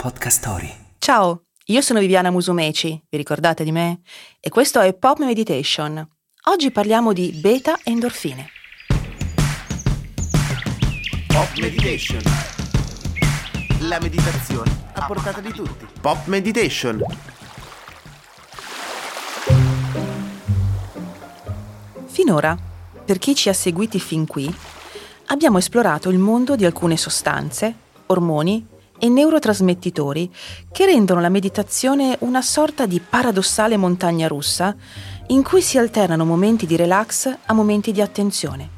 Podcast Story. Ciao, io sono Viviana Musumeci, vi ricordate di me? E questo è Pop Meditation. Oggi parliamo di beta endorfine. Pop Meditation. La meditazione a portata di tutti. Pop Meditation. Finora, per chi ci ha seguiti fin qui, abbiamo esplorato il mondo di alcune sostanze, ormoni e neurotrasmettitori che rendono la meditazione una sorta di paradossale montagna russa in cui si alternano momenti di relax a momenti di attenzione.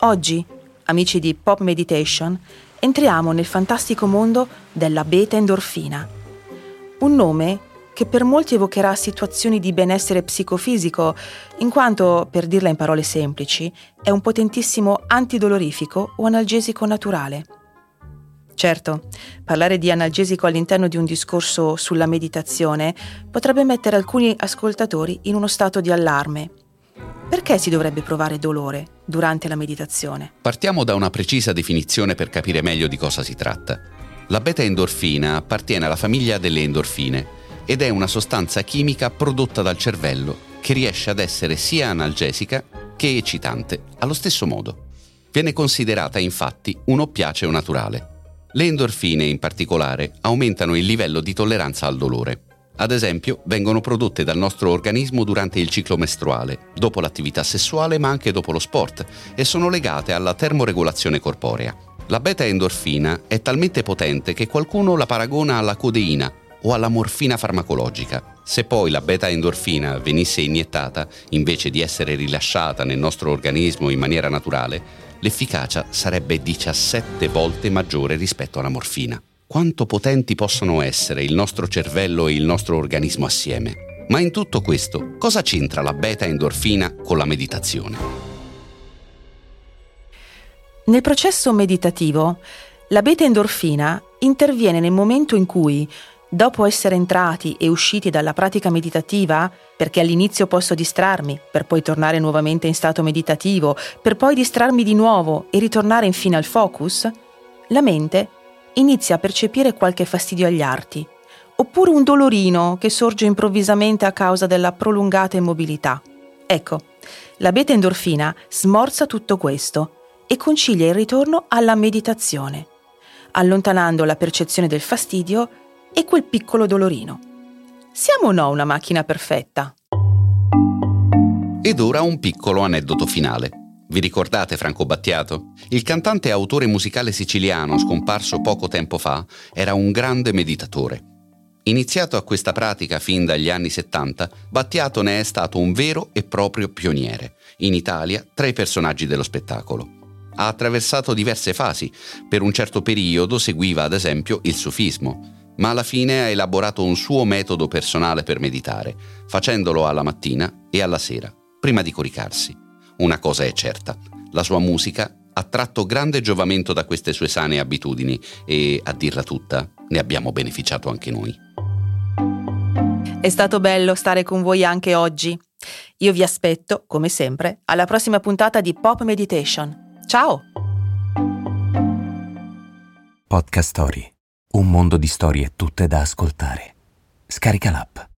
Oggi, amici di Pop Meditation, entriamo nel fantastico mondo della beta endorfina, un nome che per molti evocherà situazioni di benessere psicofisico, in quanto, per dirla in parole semplici, è un potentissimo antidolorifico o analgesico naturale. Certo, parlare di analgesico all'interno di un discorso sulla meditazione potrebbe mettere alcuni ascoltatori in uno stato di allarme. Perché si dovrebbe provare dolore durante la meditazione? Partiamo da una precisa definizione per capire meglio di cosa si tratta. La beta-endorfina appartiene alla famiglia delle endorfine ed è una sostanza chimica prodotta dal cervello che riesce ad essere sia analgesica che eccitante allo stesso modo. Viene considerata infatti un oppiaceo naturale. Le endorfine in particolare aumentano il livello di tolleranza al dolore. Ad esempio, vengono prodotte dal nostro organismo durante il ciclo mestruale, dopo l'attività sessuale ma anche dopo lo sport e sono legate alla termoregolazione corporea. La beta-endorfina è talmente potente che qualcuno la paragona alla codeina o alla morfina farmacologica. Se poi la beta-endorfina venisse iniettata, invece di essere rilasciata nel nostro organismo in maniera naturale, l'efficacia sarebbe 17 volte maggiore rispetto alla morfina. Quanto potenti possono essere il nostro cervello e il nostro organismo assieme? Ma in tutto questo, cosa c'entra la beta-endorfina con la meditazione? Nel processo meditativo, la beta-endorfina interviene nel momento in cui dopo essere entrati e usciti dalla pratica meditativa, perché all'inizio posso distrarmi, per poi tornare nuovamente in stato meditativo, per poi distrarmi di nuovo e ritornare infine al focus, la mente inizia a percepire qualche fastidio agli arti, oppure un dolorino che sorge improvvisamente a causa della prolungata immobilità. Ecco, la beta-endorfina smorza tutto questo e concilia il ritorno alla meditazione, allontanando la percezione del fastidio e quel piccolo dolorino. Siamo o no una macchina perfetta? Ed ora un piccolo aneddoto finale. Vi ricordate Franco Battiato? Il cantante e autore musicale siciliano scomparso poco tempo fa era un grande meditatore. Iniziato a questa pratica fin dagli anni 70, Battiato ne è stato un vero e proprio pioniere, in Italia tra i personaggi dello spettacolo. Ha attraversato diverse fasi, per un certo periodo seguiva ad esempio il sufismo, ma alla fine ha elaborato un suo metodo personale per meditare, facendolo alla mattina e alla sera, prima di coricarsi. Una cosa è certa, la sua musica ha tratto grande giovamento da queste sue sane abitudini e, a dirla tutta, ne abbiamo beneficiato anche noi. È stato bello stare con voi anche oggi. Io vi aspetto, come sempre, alla prossima puntata di Pop Meditation. Ciao! Podcast Story. Un mondo di storie tutte da ascoltare. Scarica l'app.